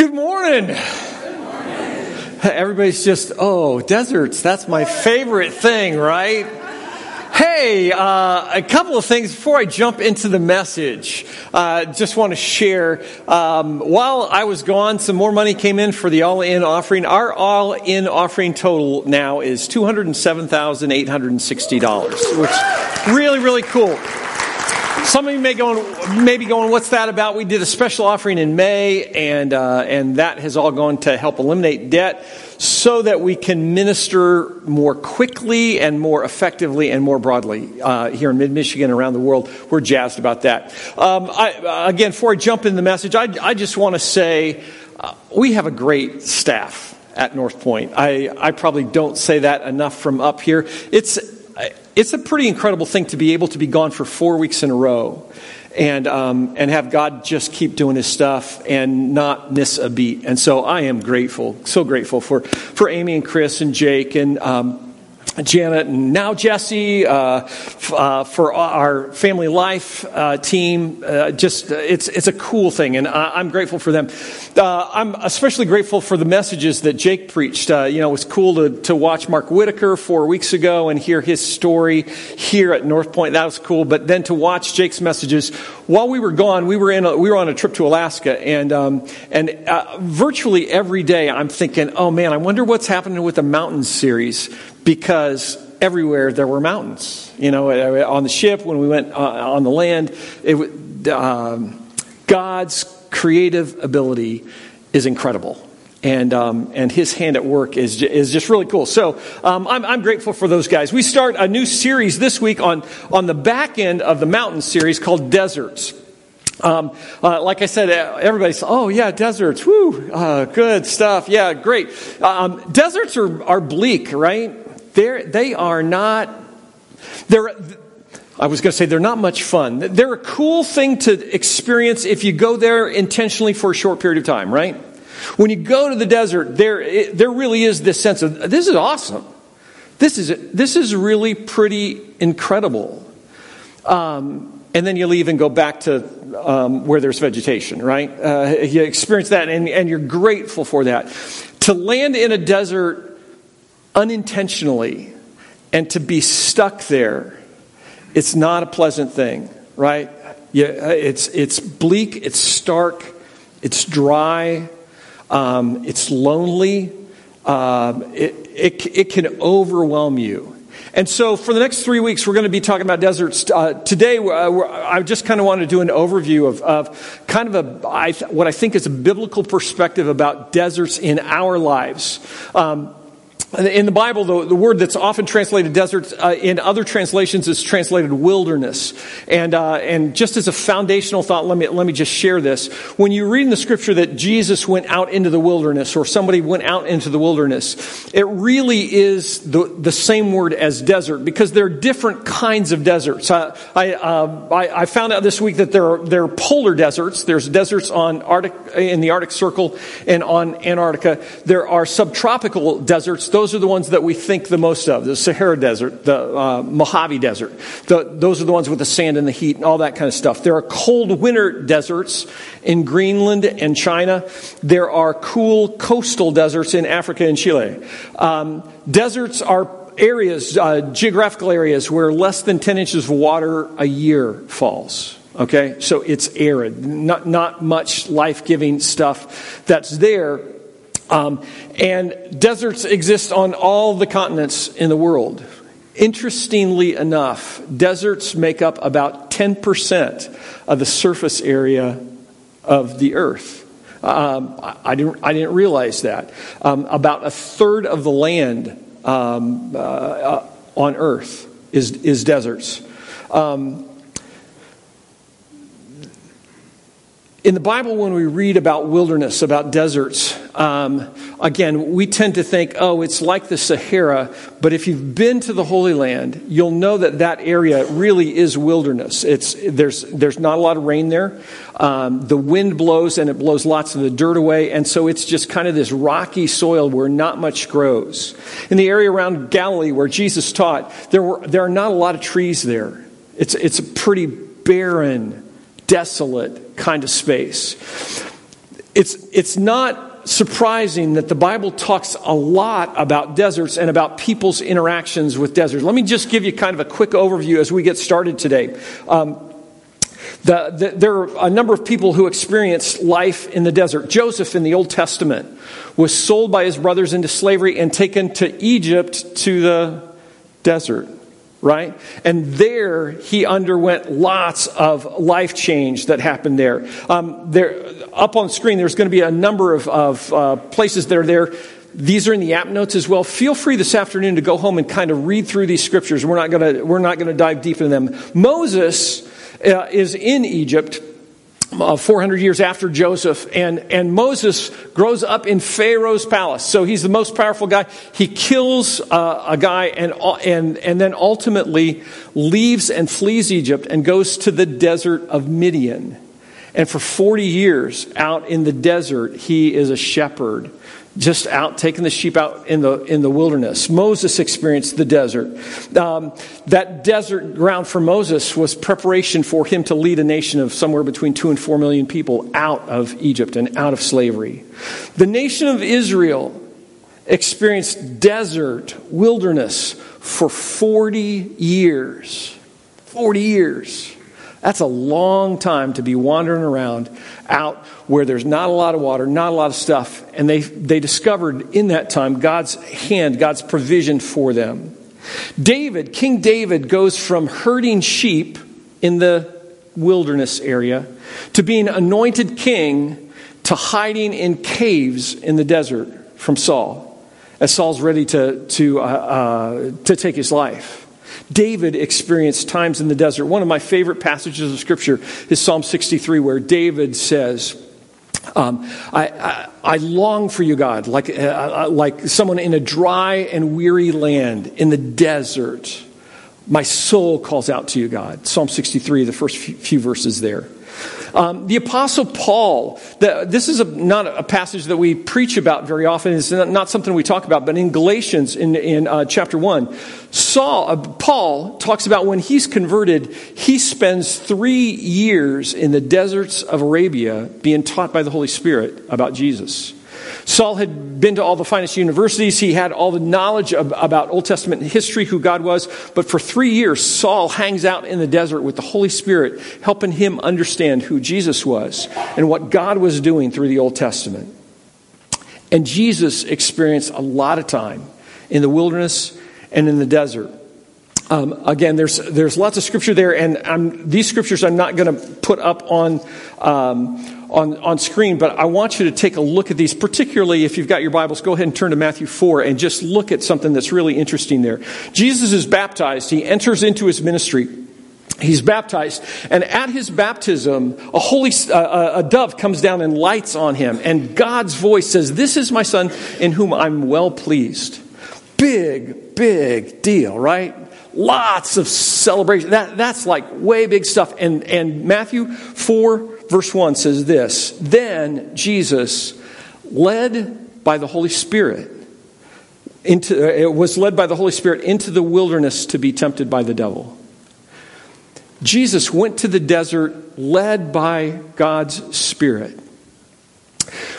Good morning. Everybody's just, oh, deserts, that's my favorite thing, right? Hey, uh, a couple of things before I jump into the message. Uh, just want to share. Um, while I was gone, some more money came in for the all-in offering. Our all-in offering total now is two hundred and seven thousand eight hundred and sixty dollars, which really, really cool. Some of you may, go, may be going, what's that about? We did a special offering in May, and, uh, and that has all gone to help eliminate debt so that we can minister more quickly and more effectively and more broadly uh, here in mid Michigan and around the world. We're jazzed about that. Um, I, again, before I jump in the message, I, I just want to say uh, we have a great staff at Northpointe. I, I probably don't say that enough from up here. It's it's a pretty incredible thing to be able to be gone for four weeks in a row and um, and have God just keep doing His stuff and not miss a beat. And so I am grateful, so grateful for for Amy and Chris and Jake and. Um, Janet and now Jesse uh, f- uh, for our family life uh, team. Uh, just it's it's a cool thing, and I, am grateful for them. Uh, I'm especially grateful for the messages that Jake preached. Uh, you know, it was cool to to watch Mark Whitaker four weeks ago and hear his story here at Northpointe. That was cool. But then to watch Jake's messages while we were gone, we were in a, we were on a trip to Alaska, and um, and virtually every day I'm thinking, oh man, I wonder what's happening with the mountains series because everywhere there were mountains. You know, on the ship, when we went uh, on the land, it, um, God's creative ability is incredible. And, um, and his hand at work is, is just really cool. So um, I'm, I'm grateful for those guys. We start a new series this week on, on the back end of the mountain series called Deserts. Um, uh, like I said, everybody's, oh yeah, deserts, woo, uh, good stuff, yeah, great. Um, deserts are, are bleak, right? They're, they are not, they're, I was going to say they're not much fun. They're a cool thing to experience if you go there intentionally for a short period of time, right? When you go to the desert, there, it, there really is this sense of, this is awesome. This is, this is really pretty incredible. Um, and then you leave and go back to um, where there's vegetation, right? Uh, you experience that and, and you're grateful for that. To land in a desert unintentionally and to be stuck there, it's not a pleasant thing, right? Yeah, it's, it's bleak, it's stark, it's dry, um, it's lonely, um, it, it, it can overwhelm you. And so, for the next three weeks, we're going to be talking about deserts. Uh, today, uh, I just kind of want to do an overview of, of kind of a, I, what I think is a biblical perspective about deserts in our lives. Um, in the Bible, the, the word that's often translated desert uh, in other translations is translated wilderness. And, uh, and just as a foundational thought, let me, let me just share this. When you read in the scripture that Jesus went out into the wilderness or somebody went out into the wilderness, it really is the, the same word as desert because there are different kinds of deserts. I, I, uh, I, I found out this week that there are, there are polar deserts. There's deserts on Arctic, in the Arctic Circle and on Antarctica. There are subtropical deserts. Those those are the ones that we think the most of the Sahara Desert, the uh, Mojave Desert. The, those are the ones with the sand and the heat and all that kind of stuff. There are cold winter deserts in Greenland and China. There are cool coastal deserts in Africa and Chile. Um, deserts are areas, uh, geographical areas, where less than 10 inches of water a year falls. Okay, so it's arid, not, not much life giving stuff that's there. Um, and deserts exist on all the continents in the world. Interestingly enough, deserts make up about 10% of the surface area of the earth. Um, I, didn't, I didn't realize that. Um, about a third of the land um, uh, uh, on earth is, is deserts. Um, in the Bible, when we read about wilderness, about deserts, um, again, we tend to think, oh, it's like the Sahara. But if you've been to the Holy Land, you'll know that that area really is wilderness. It's, there's, there's not a lot of rain there. Um, the wind blows and it blows lots of the dirt away. And so it's just kind of this rocky soil where not much grows. In the area around Galilee where Jesus taught, there, were, there are not a lot of trees there. It's, it's a pretty barren, desolate kind of space. it's, it's not surprising that the Bible talks a lot about deserts and about people's interactions with deserts. Let me just give you kind of a quick overview as we get started today. Um, the, the, there are a number of people who experienced life in the desert. Joseph in the Old Testament was sold by his brothers into slavery and taken to Egypt to the desert right? And there he underwent lots of life change that happened there. Um, there up on screen, there's going to be a number of, of uh, places that are there. These are in the app notes as well. Feel free this afternoon to go home and kind of read through these scriptures. We're not going to we're not going to dive deep into them. Moses uh, is in Egypt uh, 400 years after Joseph, and, and Moses grows up in Pharaoh's palace. So he's the most powerful guy. He kills uh, a guy and, and, and then ultimately leaves and flees Egypt and goes to the desert of Midian. And for 40 years out in the desert, he is a shepherd just out taking the sheep out in the in the wilderness. Moses experienced the desert. Um, that desert ground for Moses was preparation for him to lead a nation of somewhere between two and four million people out of Egypt and out of slavery. The nation of Israel experienced desert wilderness for 40 years. 40 years. That's a long time to be wandering around out where there's not a lot of water, not a lot of stuff. And they, they discovered in that time God's hand, God's provision for them. David, King David, goes from herding sheep in the wilderness area to being anointed king to hiding in caves in the desert from Saul as Saul's ready to, to, uh, uh, to take his life. David experienced times in the desert. One of my favorite passages of Scripture is Psalm 63, where David says, um, I, I, I, long for you, God, like, uh, uh, like someone in a dry and weary land in the desert. My soul calls out to you, God. Psalm 63, the first few, few verses there. Um, the Apostle Paul, the, this is a, not a passage that we preach about very often. It's not, not something we talk about, but in Galatians, in, in uh, chapter 1, Saul, uh, Paul talks about when he's converted, he spends three years in the deserts of Arabia being taught by the Holy Spirit about Jesus. Saul had been to all the finest universities. He had all the knowledge of, about Old Testament history, who God was. But for three years, Saul hangs out in the desert with the Holy Spirit, helping him understand who Jesus was and what God was doing through the Old Testament. And Jesus experienced a lot of time in the wilderness and in the desert. Um, again, there's there's lots of scripture there, and I'm, these scriptures I'm not going to put up on um, on on screen, but I want you to take a look at these. Particularly if you've got your Bibles, go ahead and turn to Matthew four and just look at something that's really interesting there. Jesus is baptized; he enters into his ministry. He's baptized, and at his baptism, a holy uh, a dove comes down and lights on him, and God's voice says, "This is my son, in whom I'm well pleased." Big, big deal, right? Lots of celebration. That, that's like way big stuff. And, and Matthew 4, verse 1 says this Then Jesus, led by the Holy Spirit, into, uh, it was led by the Holy Spirit into the wilderness to be tempted by the devil. Jesus went to the desert led by God's Spirit.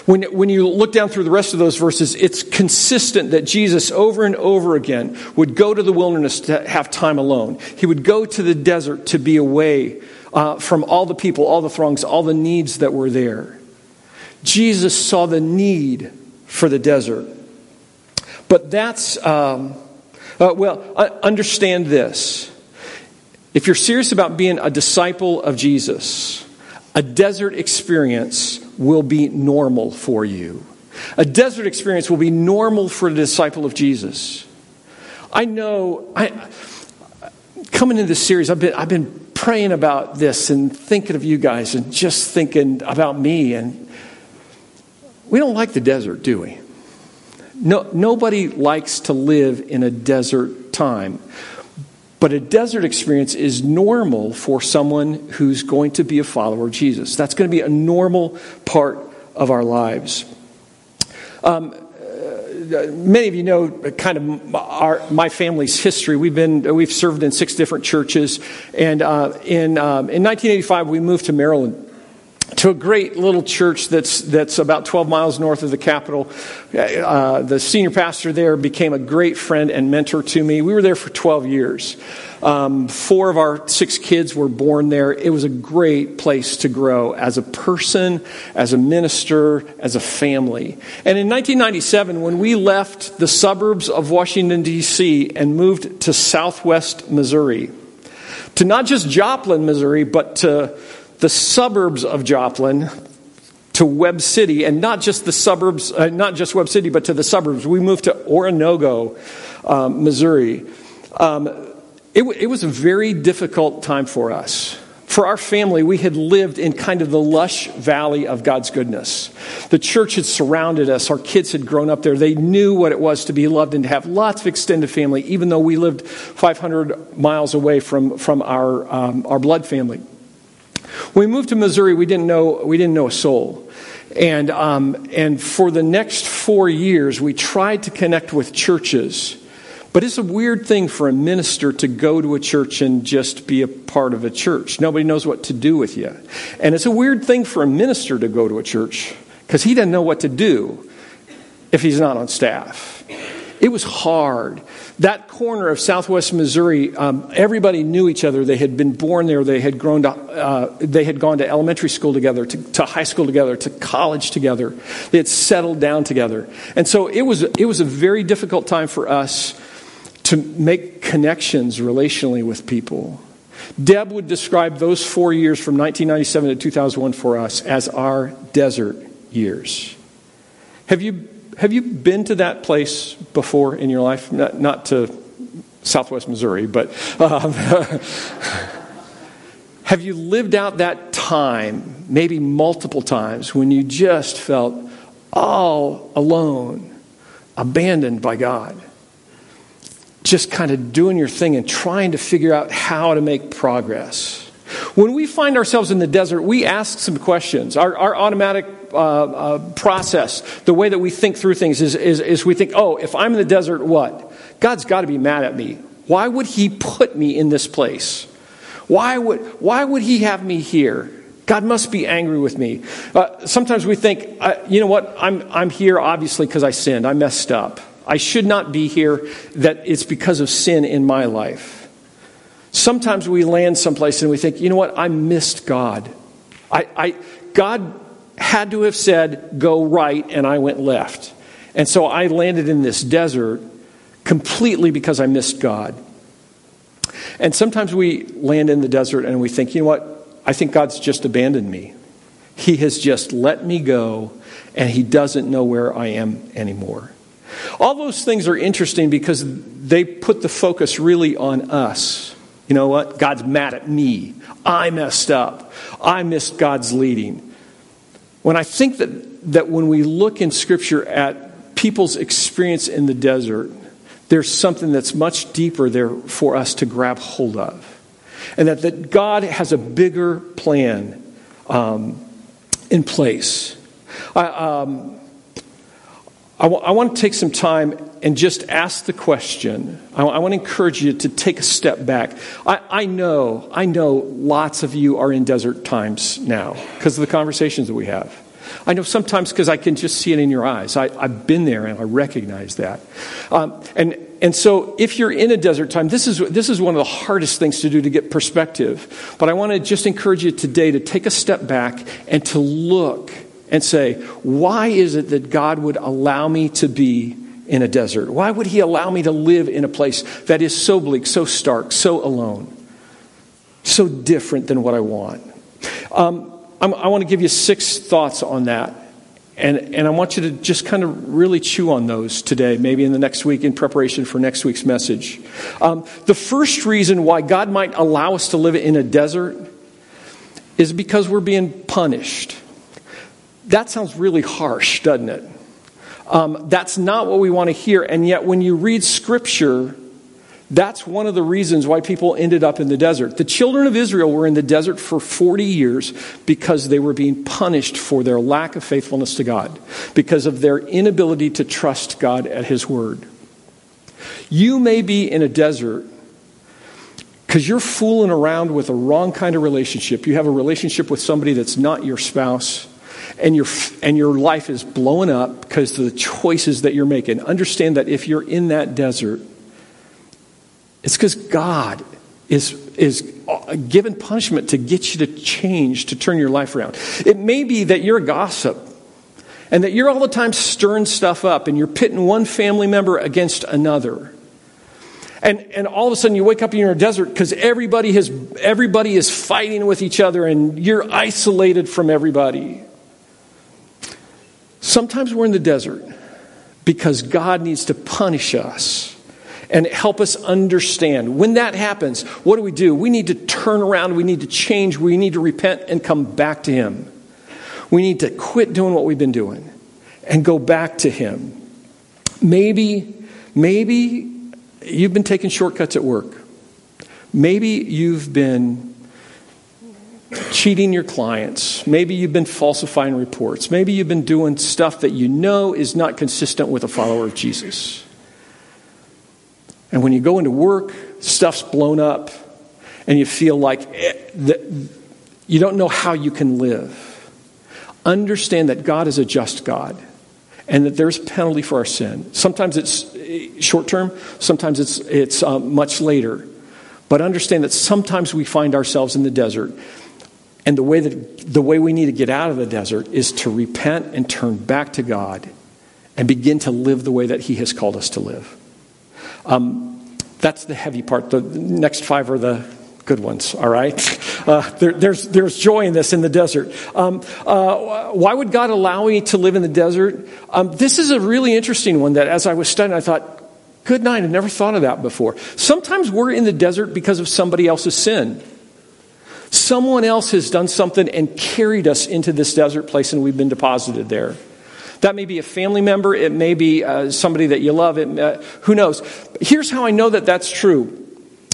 When, when you look down through the rest of those verses, it's consistent that Jesus over and over again would go to the wilderness to have time alone. He would go to the desert to be away uh, from all the people, all the throngs, all the needs that were there. Jesus saw the need for the desert. But that's, um, uh, well, understand this. If you're serious about being a disciple of Jesus, a desert experience will be normal for you. A desert experience will be normal for a disciple of Jesus. I know, I, coming into this series, I've been, I've been praying about this and thinking of you guys and just thinking about me. And we don't like the desert, do we? No, nobody likes to live in a desert time. But a desert experience is normal for someone who's going to be a follower of Jesus. That's going to be a normal part of our lives. Um, many of you know kind of our, my family's history. We've been we've served in six different churches, and uh, in um, in 1985 we moved to Maryland. To a great little church that's, that's about 12 miles north of the capital. Uh, the senior pastor there became a great friend and mentor to me. We were there for 12 years. Um, four of our six kids were born there. It was a great place to grow as a person, as a minister, as a family. And in 1997, when we left the suburbs of Washington, D.C., and moved to southwest Missouri, to not just Joplin, Missouri, but to the suburbs of Joplin, to Webb City, and not just the suburbs, uh, not just Webb City, but to the suburbs. We moved to Oronogo, um, Missouri. Um, it, it was a very difficult time for us. For our family, we had lived in kind of the lush valley of God's goodness. The church had surrounded us. Our kids had grown up there. They knew what it was to be loved and to have lots of extended family, even though we lived 500 miles away from, from our, um, our blood family. When we moved to Missouri, we didn't know, we didn't know a soul. And, um, and for the next four years, we tried to connect with churches but it's a weird thing for a minister to go to a church and just be a part of a church. Nobody knows what to do with you. And it's a weird thing for a minister to go to a church because he doesn't know what to do if he's not on staff. It was hard. That corner of southwest Missouri, um, everybody knew each other. They had been born there. They had grown to, uh, they had gone to elementary school together, to, to, high school together, to college together. They had settled down together. And so it was, it was a very difficult time for us to make connections relationally with people. Deb would describe those four years from 1997 to 2001 for us as our desert years. Have you, have you been to that place before in your life? Not, not to southwest Missouri, but um, have you lived out that time, maybe multiple times, when you just felt all alone, abandoned by God? just kind of doing your thing and trying to figure out how to make progress. When we find ourselves in the desert, we ask some questions. Our, our automatic uh, uh, process, the way that we think through things, is, is, is we think, oh, if I'm in the desert, what? God's got to be mad at me. Why would He put me in this place? Why would, why would He have me here? God must be angry with me. Uh, sometimes we think, uh, you know what, I'm, I'm here obviously because I sinned, I messed up. I should not be here, that it's because of sin in my life. Sometimes we land someplace and we think, you know what, I missed God. I, I, God had to have said, go right, and I went left. And so I landed in this desert completely because I missed God. And sometimes we land in the desert and we think, you know what, I think God's just abandoned me. He has just let me go, and He doesn't know where I am anymore. All those things are interesting because they put the focus really on us. You know what? God's mad at me. I messed up. I missed God's leading. When I think that, that when we look in Scripture at people's experience in the desert, there's something that's much deeper there for us to grab hold of. And that, that God has a bigger plan um, in place. I, um, I, w- I want to take some time and just ask the question. I, w- I want to encourage you to take a step back. I, I know, I know lots of you are in desert times now because of the conversations that we have. I know sometimes because I can just see it in your eyes. I, have been there and I recognize that. Um, and, and so if you're in a desert time, this is, this is one of the hardest things to do to get perspective. But I want to just encourage you today to take a step back and to look and say, why is it that God would allow me to be in a desert? Why would He allow me to live in a place that is so bleak, so stark, so alone, so different than what I want? Um, i want to give you six thoughts on that. And, and I want you to just kind of really chew on those today, maybe in the next week in preparation for next week's message. Um, the first reason why God might allow us to live in a desert is because we're being punished. That sounds really harsh, doesn't it? Um, that's not what we want to hear. And yet, when you read Scripture, that's one of the reasons why people ended up in the desert. The children of Israel were in the desert for 40 years because they were being punished for their lack of faithfulness to God, because of their inability to trust God at His word. You may be in a desert because you're fooling around with a wrong kind of relationship. You have a relationship with somebody that's not your spouse, and your, and your life is blowing up because of the choices that you're making. Understand that if you're in that desert, it's because God is, is uh, given punishment to get you to change, to turn your life around. It may be that you're a gossip and that you're all the time stirring stuff up and you're pitting one family member against another. And, and all of a sudden you wake up and you're in a desert because everybody, has, everybody is fighting with each other and you're isolated from everybody. Sometimes we're in the desert because God needs to punish us and help us understand. When that happens, what do we do? We need to turn around, we need to change, we need to repent and come back to Him. We need to quit doing what we've been doing and go back to Him. Maybe, maybe you've been taking shortcuts at work. Maybe you've been cheating your clients. Maybe you've been falsifying reports. Maybe you've been doing stuff that you know is not consistent with a follower of Jesus. And when you go into work, stuff's blown up, and you feel like eh, you don't know how you can live. Understand that God is a just God and that there's penalty for our sin. Sometimes it's eh, short term, sometimes it's, it's uh, much later. But understand that sometimes we find ourselves in the desert. And the way, that, the way we need to get out of the desert is to repent and turn back to God and begin to live the way that He has called us to live. Um, that's the heavy part. The next five are the good ones, all right? Uh, there, there's, there's joy in this in the desert. Um, uh, why would God allow me to live in the desert? Um, this is a really interesting one that as I was studying, I thought, good night, I never thought of that before. Sometimes we're in the desert because of somebody else's sin. Someone else has done something and carried us into this desert place, and we've been deposited there. That may be a family member, it may be uh, somebody that you love, it, uh, who knows. Here's how I know that that's true.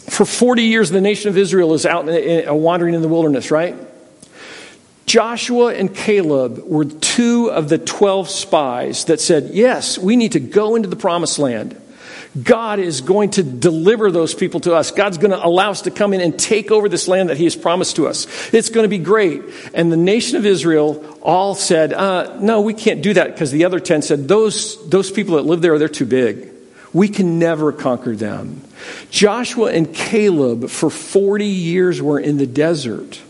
For 40 years, the nation of Israel is out in, in, uh, wandering in the wilderness, right? Joshua and Caleb were two of the 12 spies that said, Yes, we need to go into the promised land. God is going to deliver those people to us. God's going to allow us to come in and take over this land that He has promised to us. It's going to be great. And the nation of Israel all said, uh, No, we can't do that because the other 10 said, those, those people that live there, they're too big. We can never conquer them. Joshua and Caleb, for 40 years, were in the desert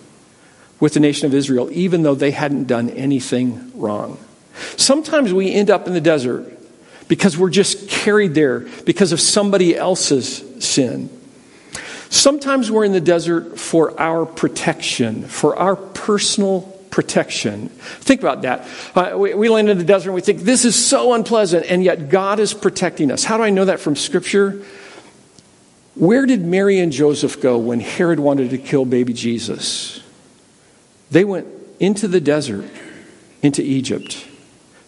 with the nation of Israel, even though they hadn't done anything wrong. Sometimes we end up in the desert because we're just carried there because of somebody else's sin. Sometimes we're in the desert for our protection, for our personal protection. Think about that. Uh, we, we land in the desert and we think, this is so unpleasant, and yet God is protecting us. How do I know that from Scripture? Where did Mary and Joseph go when Herod wanted to kill baby Jesus? They went into the desert, into Egypt.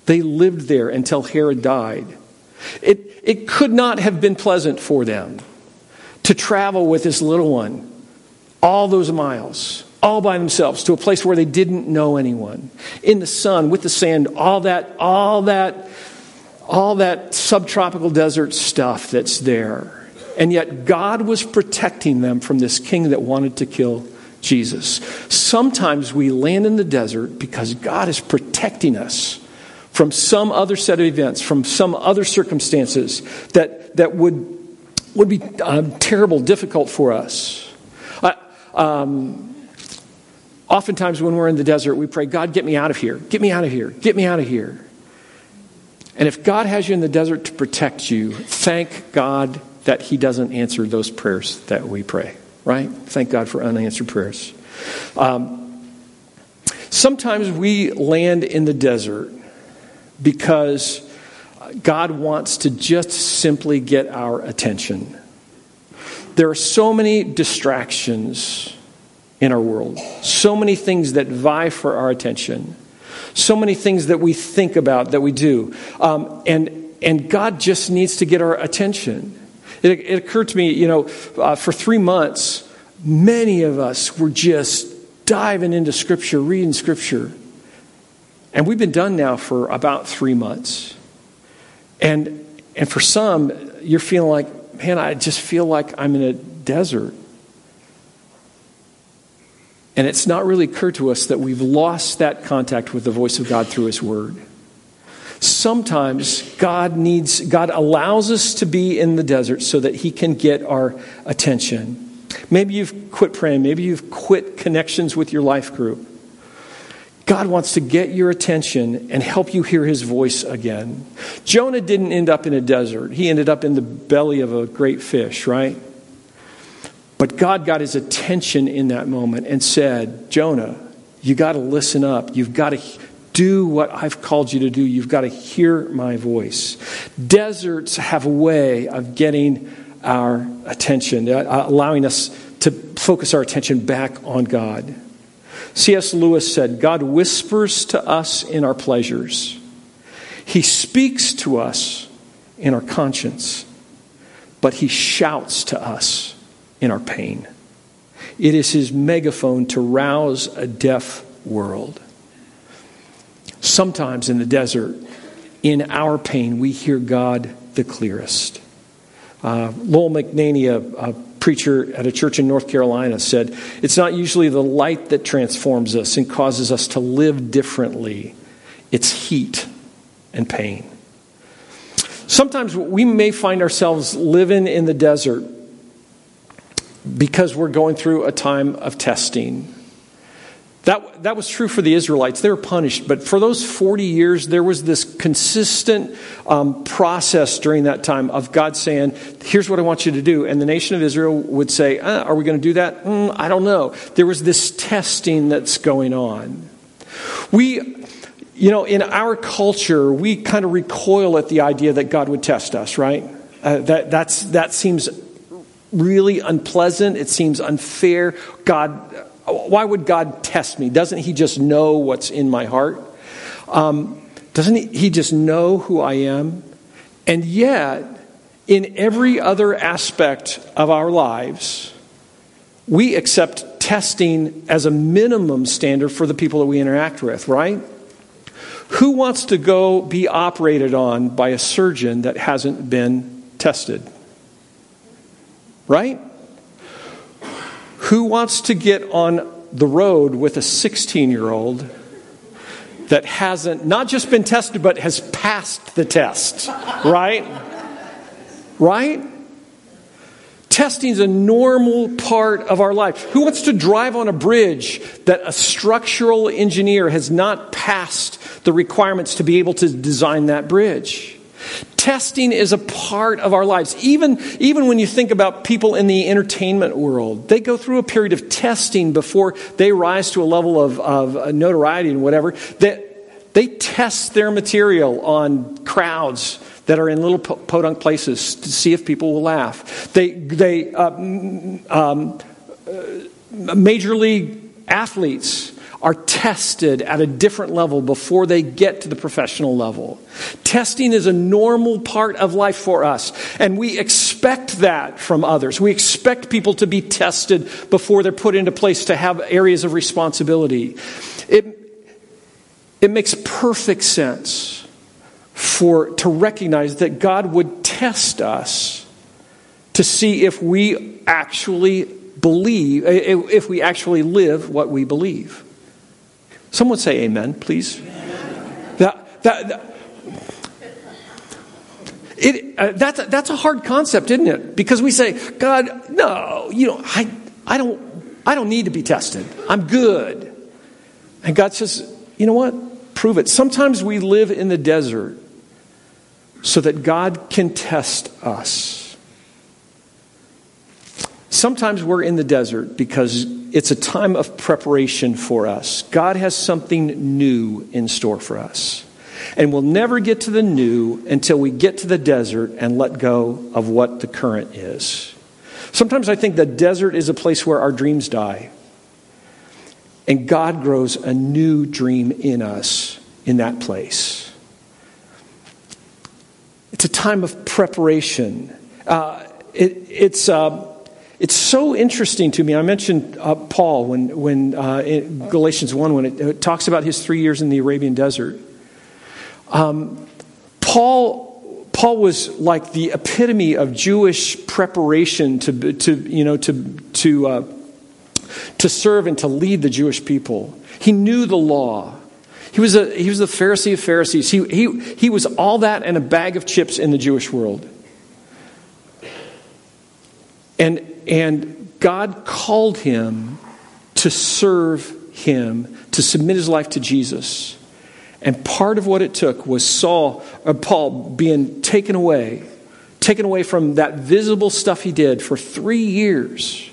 They lived there until Herod died. It, it could not have been pleasant for them to travel with this little one all those miles, all by themselves, to a place where they didn't know anyone. In the sun, with the sand, all that, all that, all that subtropical desert stuff that's there. And yet God was protecting them from this king that wanted to kill Jesus. Sometimes we land in the desert because God is protecting us from some other set of events, from some other circumstances that, that would, would be um, terrible, difficult for us. um, oftentimes, when we're in the desert, we pray, God, get me out of here. Get me out of here. Get me out of here. And if God has you in the desert to protect you, thank God that He doesn't answer those prayers that we pray, right? Thank God for unanswered prayers. Um, sometimes we land in the desert because God wants to just simply get our attention. There are so many distractions in our world, so many things that vie for our attention, so many things that we think about, that we do. Um, and, and God just needs to get our attention. It, it occurred to me, you know, uh, for three months, many of us were just diving into Scripture, reading Scripture. And we've been done now for about three months. And, and for some, you're feeling like, man, I just feel like I'm in a desert. And it's not really occurred to us that we've lost that contact with the voice of God through His Word. Sometimes God needs, God allows us to be in the desert so that He can get our attention. Maybe you've quit praying. Maybe you've quit connections with your life group. God wants to get your attention and help you hear his voice again. Jonah didn't end up in a desert, he ended up in the belly of a great fish, right? But God got his attention in that moment and said, Jonah, you got to listen up. You've got to do what I've called you to do. You've got to hear my voice. Deserts have a way of getting our attention, allowing us to focus our attention back on God. C.S. Lewis said, God whispers to us in our pleasures, He speaks to us in our conscience, but He shouts to us in our pain. It is His megaphone to rouse a deaf world. Sometimes in the desert, in our pain, we hear God the clearest. Uh, Lowell McNaney, a, a preacher at a church in North Carolina, said, It's not usually the light that transforms us and causes us to live differently, it's heat and pain. Sometimes we may find ourselves living in the desert because we're going through a time of testing that, that was true for the Israelites. They were punished. But for those 40 years, there was this consistent um, process during that time of God saying, Here's what I want you to do. And the nation of Israel would say, uh, Are we going to do that? Mm, I don't know. There was this testing that's going on. We, you know, in our culture, we kind of recoil at the idea that God would test us, right? Uh, that, that's, that seems really unpleasant. It seems unfair. God why would God test me? Doesn't He just know what's in my heart? Um, doesn't he, he just know who I am? And yet, in every other aspect of our lives, we accept testing as a minimum standard for the people that we interact with, right? Who wants to go be operated on by a surgeon that hasn't been tested? Right? Who wants to get on the road with a 16 year old that hasn't not just been tested, but has passed the test? Right? Right? Testing is a normal part of our life. Who wants to drive on a bridge that a structural engineer has not passed the requirements to be able to design that bridge? Testing is a part of our lives. Even, even when you think about people in the entertainment world, they go through a period of testing before they rise to a level of, of notoriety and whatever. That they test their material on crowds that are in little podunk places to see if people will laugh. They, they uh, um, uh, major league athletes are tested at a different level before they get to the professional level. Testing is a normal part of life for us, and we expect that from others. We expect people to be tested before they're put into place to have areas of responsibility. It, it makes perfect sense for to recognize that God would test us to see if we actually believe if we actually live what we believe. Someone say amen, please. That, that, that, it, uh, that's, a, that's a hard concept, isn't it? Because we say, God, no, you know, I, I, don't, I don't need to be tested. I'm good. And God says, you know what? Prove it. Sometimes we live in the desert so that God can test us. Sometimes we're in the desert because it's a time of preparation for us. God has something new in store for us. And we'll never get to the new until we get to the desert and let go of what the current is. Sometimes I think the desert is a place where our dreams die. And God grows a new dream in us in that place. It's a time of preparation. Uh, it, it's. Uh, so interesting to me. I mentioned uh, Paul when, when uh, in Galatians 1, when it, it, talks about his three years in the Arabian desert. Um, Paul, Paul was like the epitome of Jewish preparation to, to you know, to, to, uh, to serve and to lead the Jewish people. He knew the law. He was, a, he was the Pharisee of Pharisees. He, he, he was all that and a bag of chips in the Jewish world. And, and God called him to serve him, to submit his life to Jesus. And part of what it took was Saul or Paul being taken away, taken away from that visible stuff he did for three years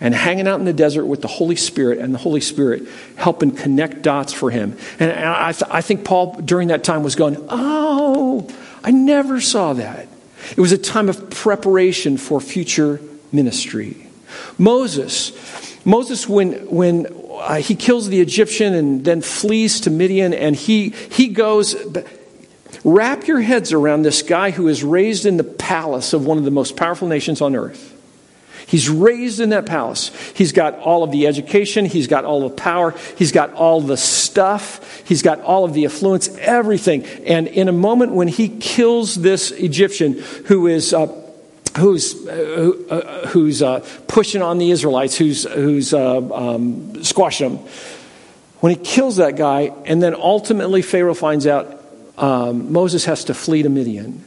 and hanging out in the desert with the Holy Spirit and the Holy Spirit helping connect dots for him. And I, th- I think Paul during that time was going, Oh, I never saw that. It was a time of preparation for future ministry. Moses, Moses, when, when uh, he kills the Egyptian and then flees to Midian, and he, he goes. Wrap your heads around this guy who is raised in the palace of one of the most powerful nations on earth. He's raised in that palace. He's got all of the education, he's got all the power, he's got all the stuff, he's got all of the affluence, everything. And in a moment when he kills this Egyptian who is uh, who's, uh, uh, who's uh, pushing on the Israelites, who's, who's uh, um, squashing them. When he kills that guy, and then ultimately Pharaoh finds out um, Moses has to flee to Midian.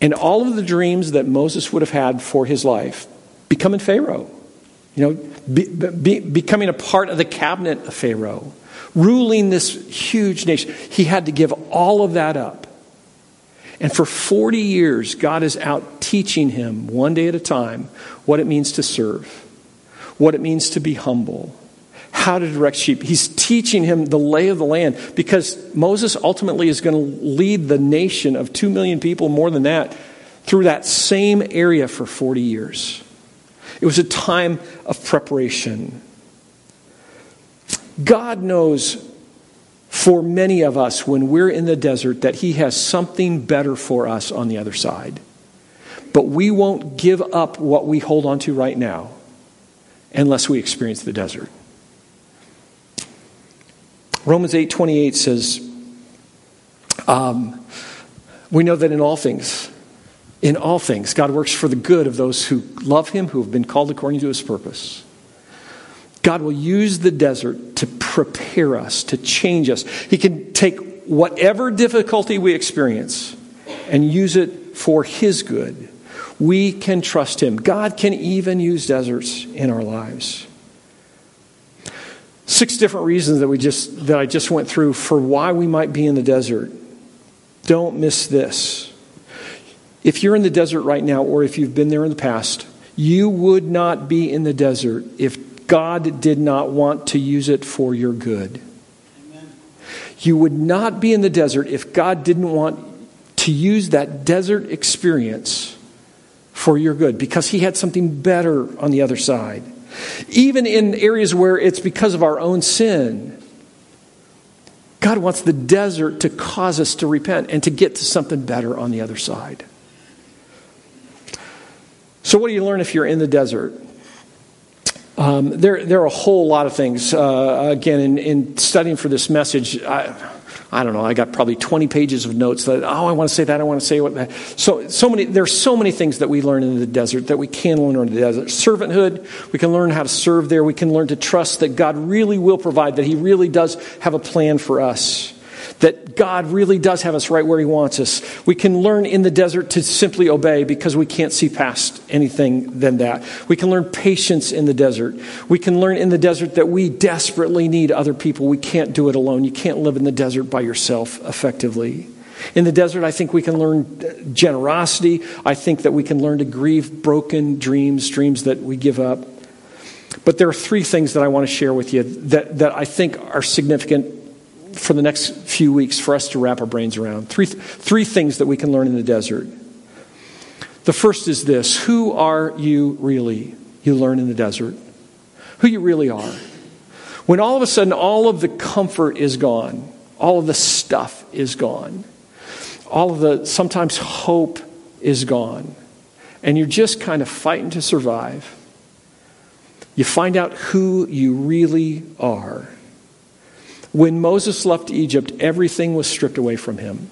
And all of the dreams that Moses would have had for his life becoming Pharaoh, you know, be, be, becoming a part of the cabinet of Pharaoh, ruling this huge nation, he had to give all of that up and for 40 years, God is out teaching him, one day at a time, what it means to serve, what it means to be humble, how to direct sheep. He's teaching him the lay of the land because Moses ultimately is going to lead the nation of 2 million people, more than that, through that same area for 40 years. It was a time of preparation. God knows for many of us when we're in the desert that He has something better for us on the other side. But we won't give up what we hold on to right now unless we experience the desert. Romans 8:28 says, um, "We know that in all things, in all things, God works for the good of those who love Him, who have been called according to His purpose." God will use the desert to prepare us, to change us. He can take whatever difficulty we experience and use it for His good. We can trust Him. God can even use deserts in our lives. Six different reasons that we just that I just went through for why we might be in the desert. Don't miss this. If you're in the desert right now, or if you've been there in the past, you would not be in the desert if God did not want to use it for your good. Amen. You would not be in the desert if God didn't want to use that desert experience for your good because He had something better on the other side. Even in areas where it's because of our own sin, God wants the desert to cause us to repent and to get to something better on the other side. So, what do you learn if you're in the desert? Um, there, there are a whole lot of things. Uh, again, in, in, studying for this message, I, I don't know. I got probably 20 pages of notes that oh, I want to say that. I want to say what that. So, so many. There's so many things that we learn in the desert that we can learn in the desert. Servanthood. We can learn how to serve there. We can learn to trust that God really will provide. That He really does have a plan for us that God really does have us right where He wants us. We can learn in the desert to simply obey because we can't see past anything than that. We can learn patience in the desert. We can learn in the desert that we desperately need other people. We can't do it alone. You can't live in the desert by yourself effectively. In the desert, I think we can learn uh, generosity. I think that we can learn to grieve broken dreams, dreams that we give up. But there are three things that I want to share with you that, that I think are significant for the next few weeks for us to wrap our brains around. Three, three things that we can learn in the desert. The first is this Who are you really? You learn in the desert. Who you really are. When all of a sudden all of the comfort is gone, all of the stuff is gone, all of the sometimes hope is gone, and you're just kind of fighting to survive, you find out who you really are. When Moses left Egypt, everything was stripped away from him.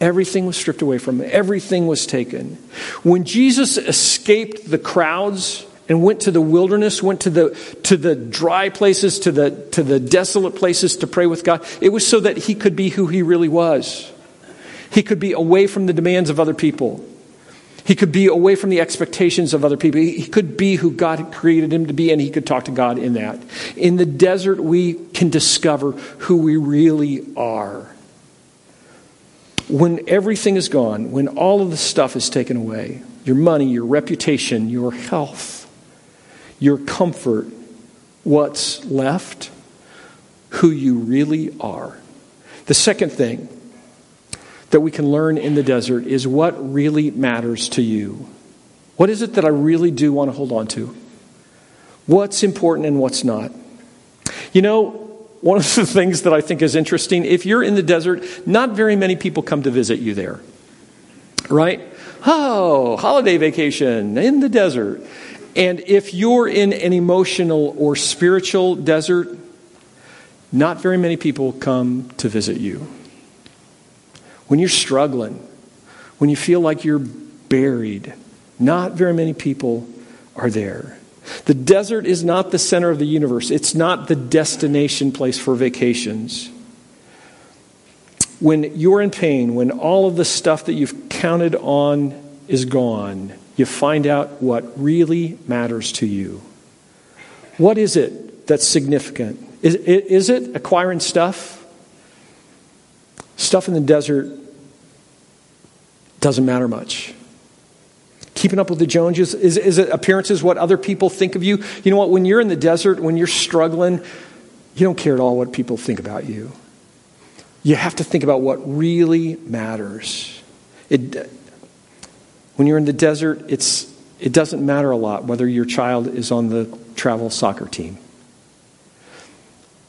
Everything was stripped away from him. Everything was taken. When Jesus escaped the crowds and went to the wilderness, went to the, to the dry places, to the, to the desolate places to pray with God, it was so that he could be who he really was. He could be away from the demands of other people. He could be away from the expectations of other people. He could be who God created him to be, and he could talk to God in that. In the desert, we can discover who we really are. When everything is gone, when all of the stuff is taken away your money, your reputation, your health, your comfort what's left? Who you really are. The second thing that we can learn in the desert is what really matters to you. What is it that I really do want to hold on to? What's important and what's not? You know, one of the things that I think is interesting, if you're in the desert, not very many people come to visit you there. Right? Oh, holiday vacation in the desert. And if you're in an emotional or spiritual desert, not very many people come to visit you when you're struggling, when you feel like you're buried, not very many people are there. The desert is not the center of the universe, it's not the destination place for vacations. When you're in pain, when all of the stuff that you've counted on is gone, you find out what really matters to you. What is it that's significant? Is, is it acquiring stuff? Stuff in the desert doesn't matter much. Keeping up with the Joneses, is, is it appearances, what other people think of you? You know what? When you're in the desert, when you're struggling, you don't care at all what people think about you. You have to think about what really matters. It, when you're in the desert, it's, it doesn't matter a lot whether your child is on the travel soccer team.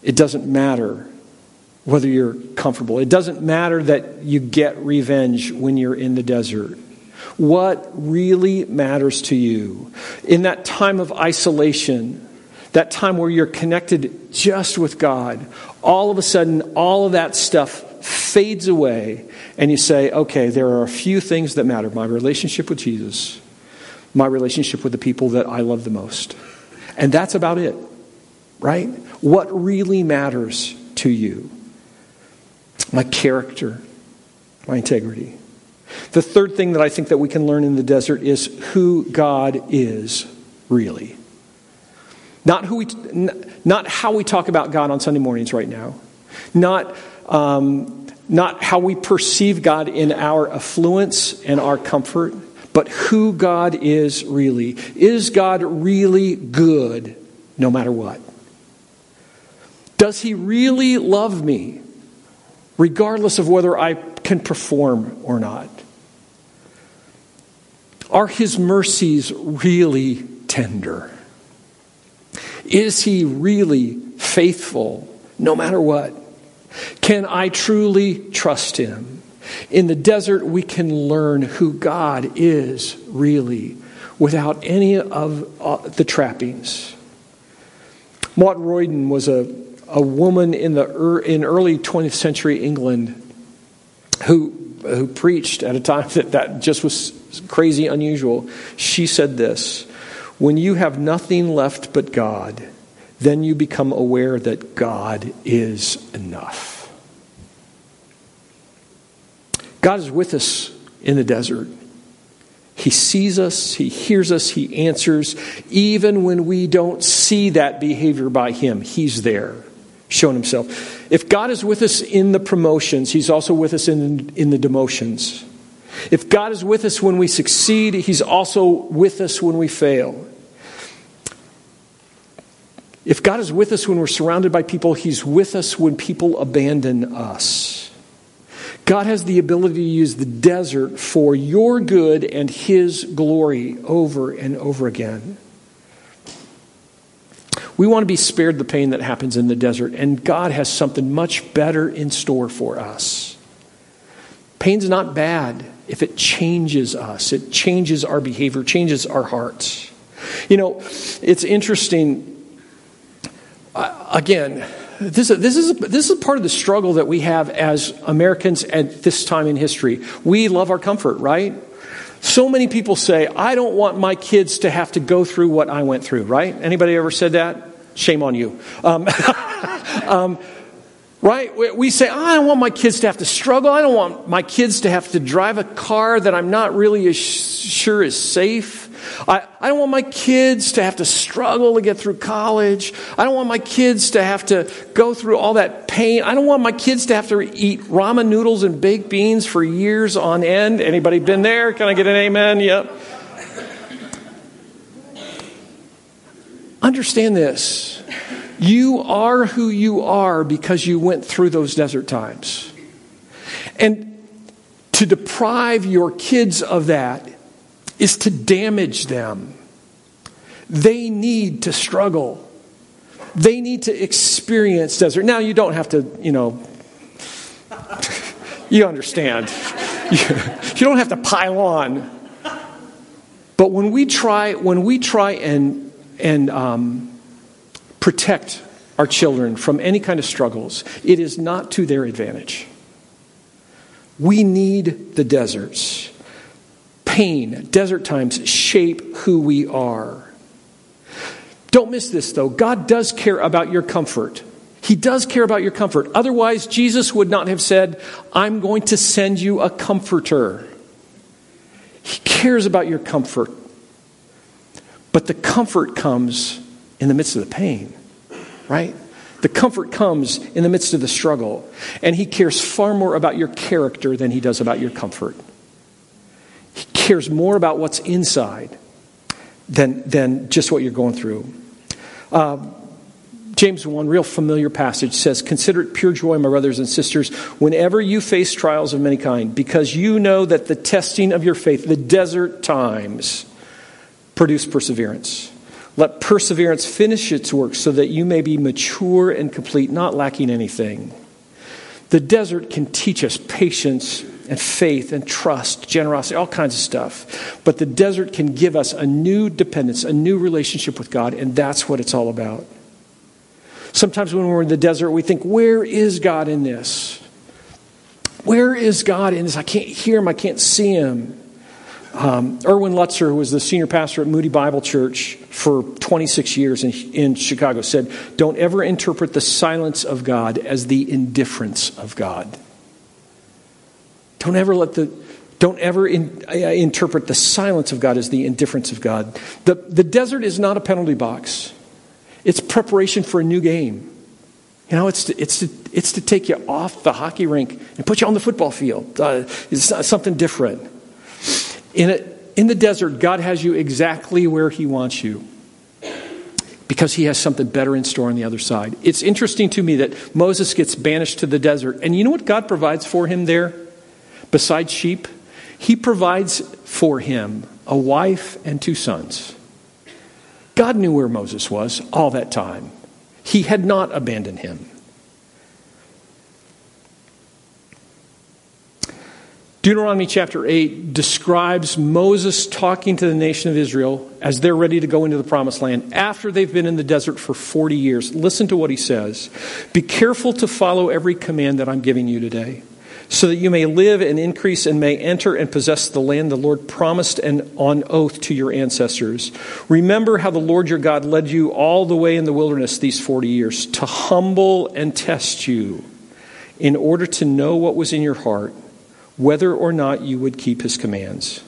It doesn't matter whether you're comfortable. It doesn't matter that you get revenge when you're in the desert. What really matters to you in that time of isolation, that time where you're connected just with God, all of a sudden, all of that stuff fades away, and you say, okay, there are a few things that matter my relationship with Jesus, my relationship with the people that I love the most. And that's about it, right? What really matters to you? My character, my integrity. The third thing that I think that we can learn in the desert is who God is really. Not, who we, not how we talk about God on Sunday mornings right now. Not, um, not how we perceive God in our affluence and our comfort, but who God is really. Is God really good no matter what? Does he really love me regardless of whether I can perform or not? Are his mercies really tender? Is he really faithful no matter what? Can I truly trust him? In the desert, we can learn who God is really without any of uh, the trappings. Maud Royden was a a woman in, the, in early 20th century England who, who preached at a time that that just was crazy unusual. She said this When you have nothing left but God, then you become aware that God is enough. God is with us in the desert. He sees us, He hears us, He answers. Even when we don't see that behavior by Him, He's there shown himself. If God is with us in the promotions, he's also with us in, in the demotions. If God is with us when we succeed, he's also with us when we fail. If God is with us when we're surrounded by people, he's with us when people abandon us. God has the ability to use the desert for your good and his glory over and over again. We want to be spared the pain that happens in the desert, and God has something much better in store for us. Pain's not bad if it changes us, it changes our behavior, changes our hearts. You know, it's interesting. Uh, again, this, this, is, this is part of the struggle that we have as Americans at this time in history. We love our comfort, right? So many people say, I don't want my kids to have to go through what I went through, right? Anybody ever said that? Shame on you. Um, um, right? We say, oh, I don't want my kids to have to struggle. I don't want my kids to have to drive a car that I'm not really as sure is safe. I, I don't want my kids to have to struggle to get through college. I don't want my kids to have to go through all that pain. I don't want my kids to have to eat ramen noodles and baked beans for years on end. Anybody been there? Can I get an amen? Yep. Understand this. You are who you are because you went through those desert times. And to deprive your kids of that is to damage them. They need to struggle. They need to experience desert. Now, you don't have to, you know, you understand. You, don't have to pile on. But when we try, when we try and, and um, protect our children from any kind of struggles, it is not to their advantage. We need the deserts pain, desert times shape who we are. Don't miss this, though. God does care about your comfort. He does care about your comfort. Otherwise, Jesus would not have said, I'm going to send you a comforter. He cares about your comfort. But the comfort comes in the midst of the pain, right? The comfort comes in the midst of the struggle. And He cares far more about your character than He does about your comfort. Cares more about what's inside than, than just what you're going through. Uh, James 1, real familiar passage, says, Consider it pure joy, my brothers and sisters, whenever you face trials of many kind, because you know that the testing of your faith, the desert times, produce perseverance. Let perseverance finish its work so that you may be mature and complete, not lacking anything. The desert can teach us patience and faith and trust, generosity, all kinds of stuff. But the desert can give us a new dependence, a new relationship with God, and that's what it's all about. Sometimes when we're in the desert, we think, where is God in this? Where is God in this? I can't hear him, I can't see him. Um, Erwin Lutzer, who was the senior pastor at Moody Bible Church for 26 years in, in Chicago, said, Don't ever interpret the silence of God as the indifference of God. Don't ever let the don't ever in, uh, interpret the silence of God as the indifference of God. The, the desert is not a penalty box. It's preparation for a new game. You know, it's to, it's, to, it's to take you off the hockey rink and put you on the football field. Uh, it's something different. In, a, in the desert, God has you exactly where He wants you because He has something better in store on the other side. It's interesting to me that Moses gets banished to the desert, and you know what God provides for him there? Besides sheep, He provides for him a wife and two sons. God knew where Moses was all that time. He had not abandoned him. Deuteronomy chapter 8 describes Moses talking to the nation of Israel as they're ready to go into the promised land after they've been in the desert for 40 years. Listen to what he says Be careful to follow every command that I'm giving you today, so that you may live and increase and may enter and possess the land the Lord promised and on oath to your ancestors. Remember how the Lord your God led you all the way in the wilderness these 40 years to humble and test you in order to know what was in your heart whether or not you would keep his commands.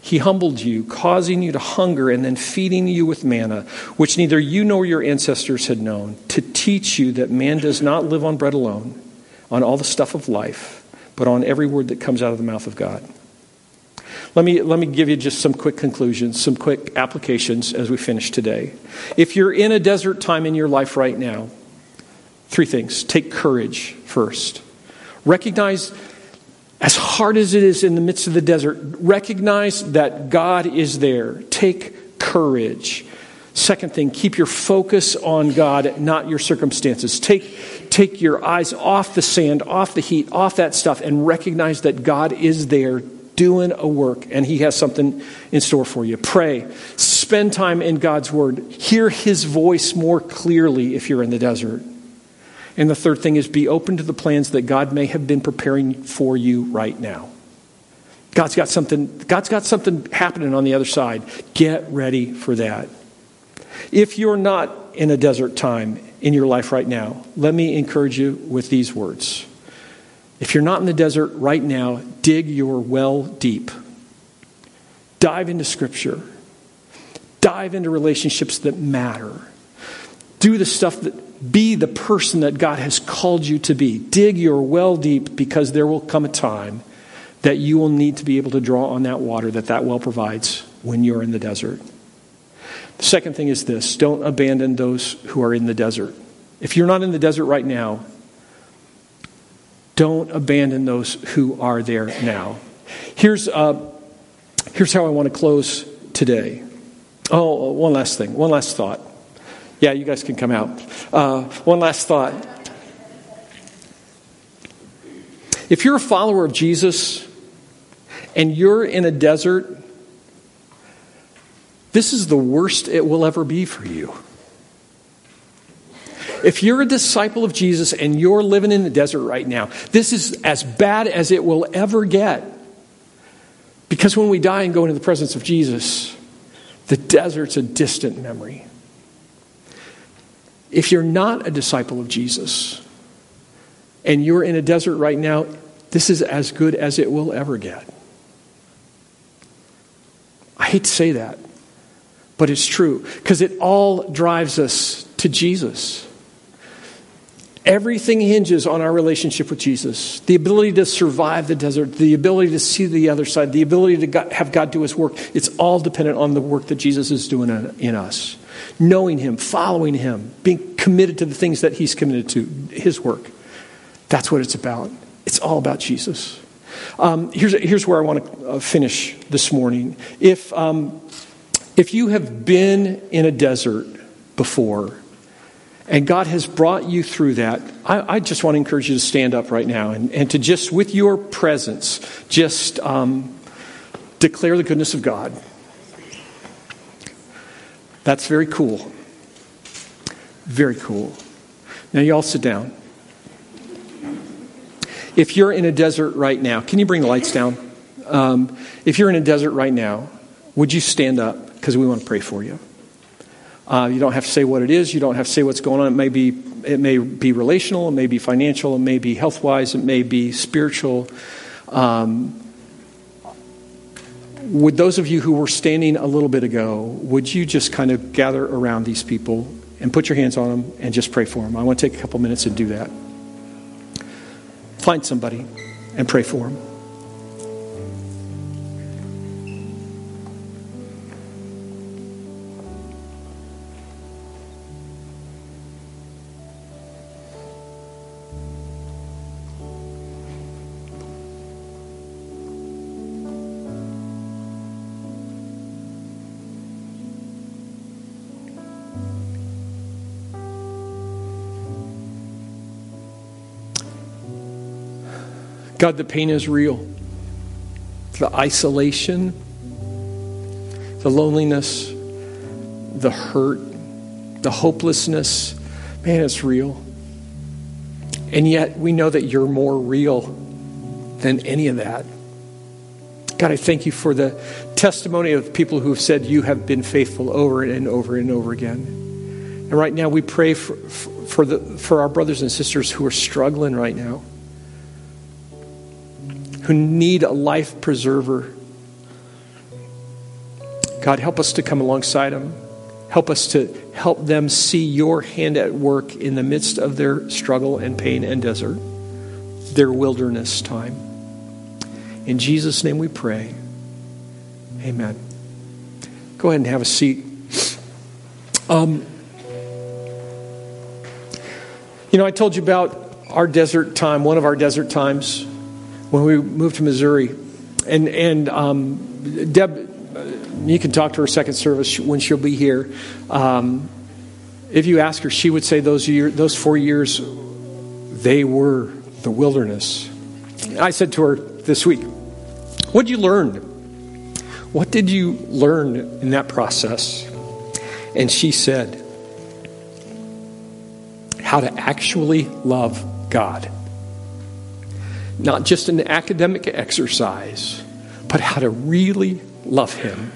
He humbled you, causing you to hunger and then feeding you with manna, which neither you nor your ancestors had known, to teach you that man does not live on bread alone, on all the stuff of life, but on every word that comes out of the mouth of God. Let me, let me give you just some quick conclusions, some quick applications as we finish today. If you're in a desert time in your life right now, three things. Take courage first. Recognize as hard as it is in the midst of the desert, recognize that God is there. Take courage. Second thing, keep your focus on God, not your circumstances. Take, take your eyes off the sand, off the heat, off that stuff, and recognize that God is there doing a work and He has something in store for you. Pray. Spend time in God's Word. Hear His voice more clearly if you're in the desert. And the third thing is be open to the plans that God may have been preparing for you right now. God's got something, God's got something happening on the other side. Get ready for that. If you're not in a desert time in your life right now, let me encourage you with these words. If you're not in the desert right now, dig your well deep. Dive into Scripture. Dive into relationships that matter. Do the stuff that, be the person that God has called you to be. Dig your well deep because there will come a time that you will need to be able to draw on that water that that well provides when you're in the desert. The second thing is this don't abandon those who are in the desert. If you're not in the desert right now, don't abandon those who are there now. Here's, uh, here's how I want to close today. Oh, one last thing, one last thought. Yeah, you guys can come out. Uh, one last thought. If you're a follower of Jesus and you're in a desert, this is the worst it will ever be for you. If you're a disciple of Jesus and you're living in the desert right now, this is as bad as it will ever get. Because when we die and go into the presence of Jesus, the desert's a distant memory. If you're not a disciple of Jesus and you're in a desert right now, this is as good as it will ever get. I hate to say that, but it's true because it all drives us to Jesus. Everything hinges on our relationship with Jesus. The ability to survive the desert, the ability to see the other side, the ability to have God do his work. It's all dependent on the work that Jesus is doing in us. Knowing him, following him, being committed to the things that he's committed to, his work. That's what it's about. It's all about Jesus. Um, here's, here's where I want to uh, finish this morning. If, um, if you have been in a desert before, and God has brought you through that, I, I, just want to encourage you to stand up right now and, and to just, with your presence, just um, declare the goodness of God. That's very cool. Very cool. Now, you all sit down. If you're in a desert right now, can you bring the lights down? Um, if you're in a desert right now, would you stand up? Because we want to pray for you. Uh, you don't have to say what it is. You don't have to say what's going on. It may be, it may be relational. It may be financial. It may be health wise. It may be spiritual. Um, would those of you who were standing a little bit ago, would you just kind of gather around these people and put your hands on them and just pray for them? I want to take a couple minutes and do that. Find somebody and pray for them. God, the pain is real. The isolation, the loneliness, the hurt, the hopelessness, man, it's real. And yet we know that you're more real than any of that. God, I thank you for the testimony of people who have said you have been faithful over and over and over again. And right now we pray for, for, the, for our brothers and sisters who are struggling right now who need a life preserver. God, help us to come alongside them. Help us to help them see your hand at work in the midst of their struggle and pain and desert, their wilderness time. In Jesus' name we pray. Amen. Go ahead and have a seat. Um, you know, I told you about our desert time, one of our desert times when we moved to Missouri. And, and um, Deb, uh, you can talk to her second service when she'll be here. Um, if you ask her, she would say those, year, those four years, they were the wilderness. I said to her this week, What did you learn? What did you learn in that process? And she said, How to actually love God not just an academic exercise, but how to really love Him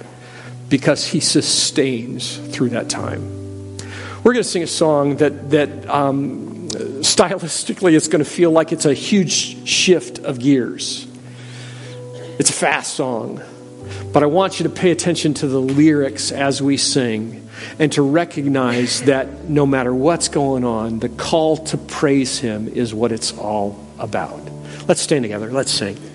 because He sustains through that time. We're going to sing a song that, that um, stylistically is going to feel like it's a huge shift of gears. It's a fast song, but I want you to pay attention to the lyrics as we sing and to recognize that no matter what's going on, the call to praise Him is what it's all about. Let's stand together. Let's sing.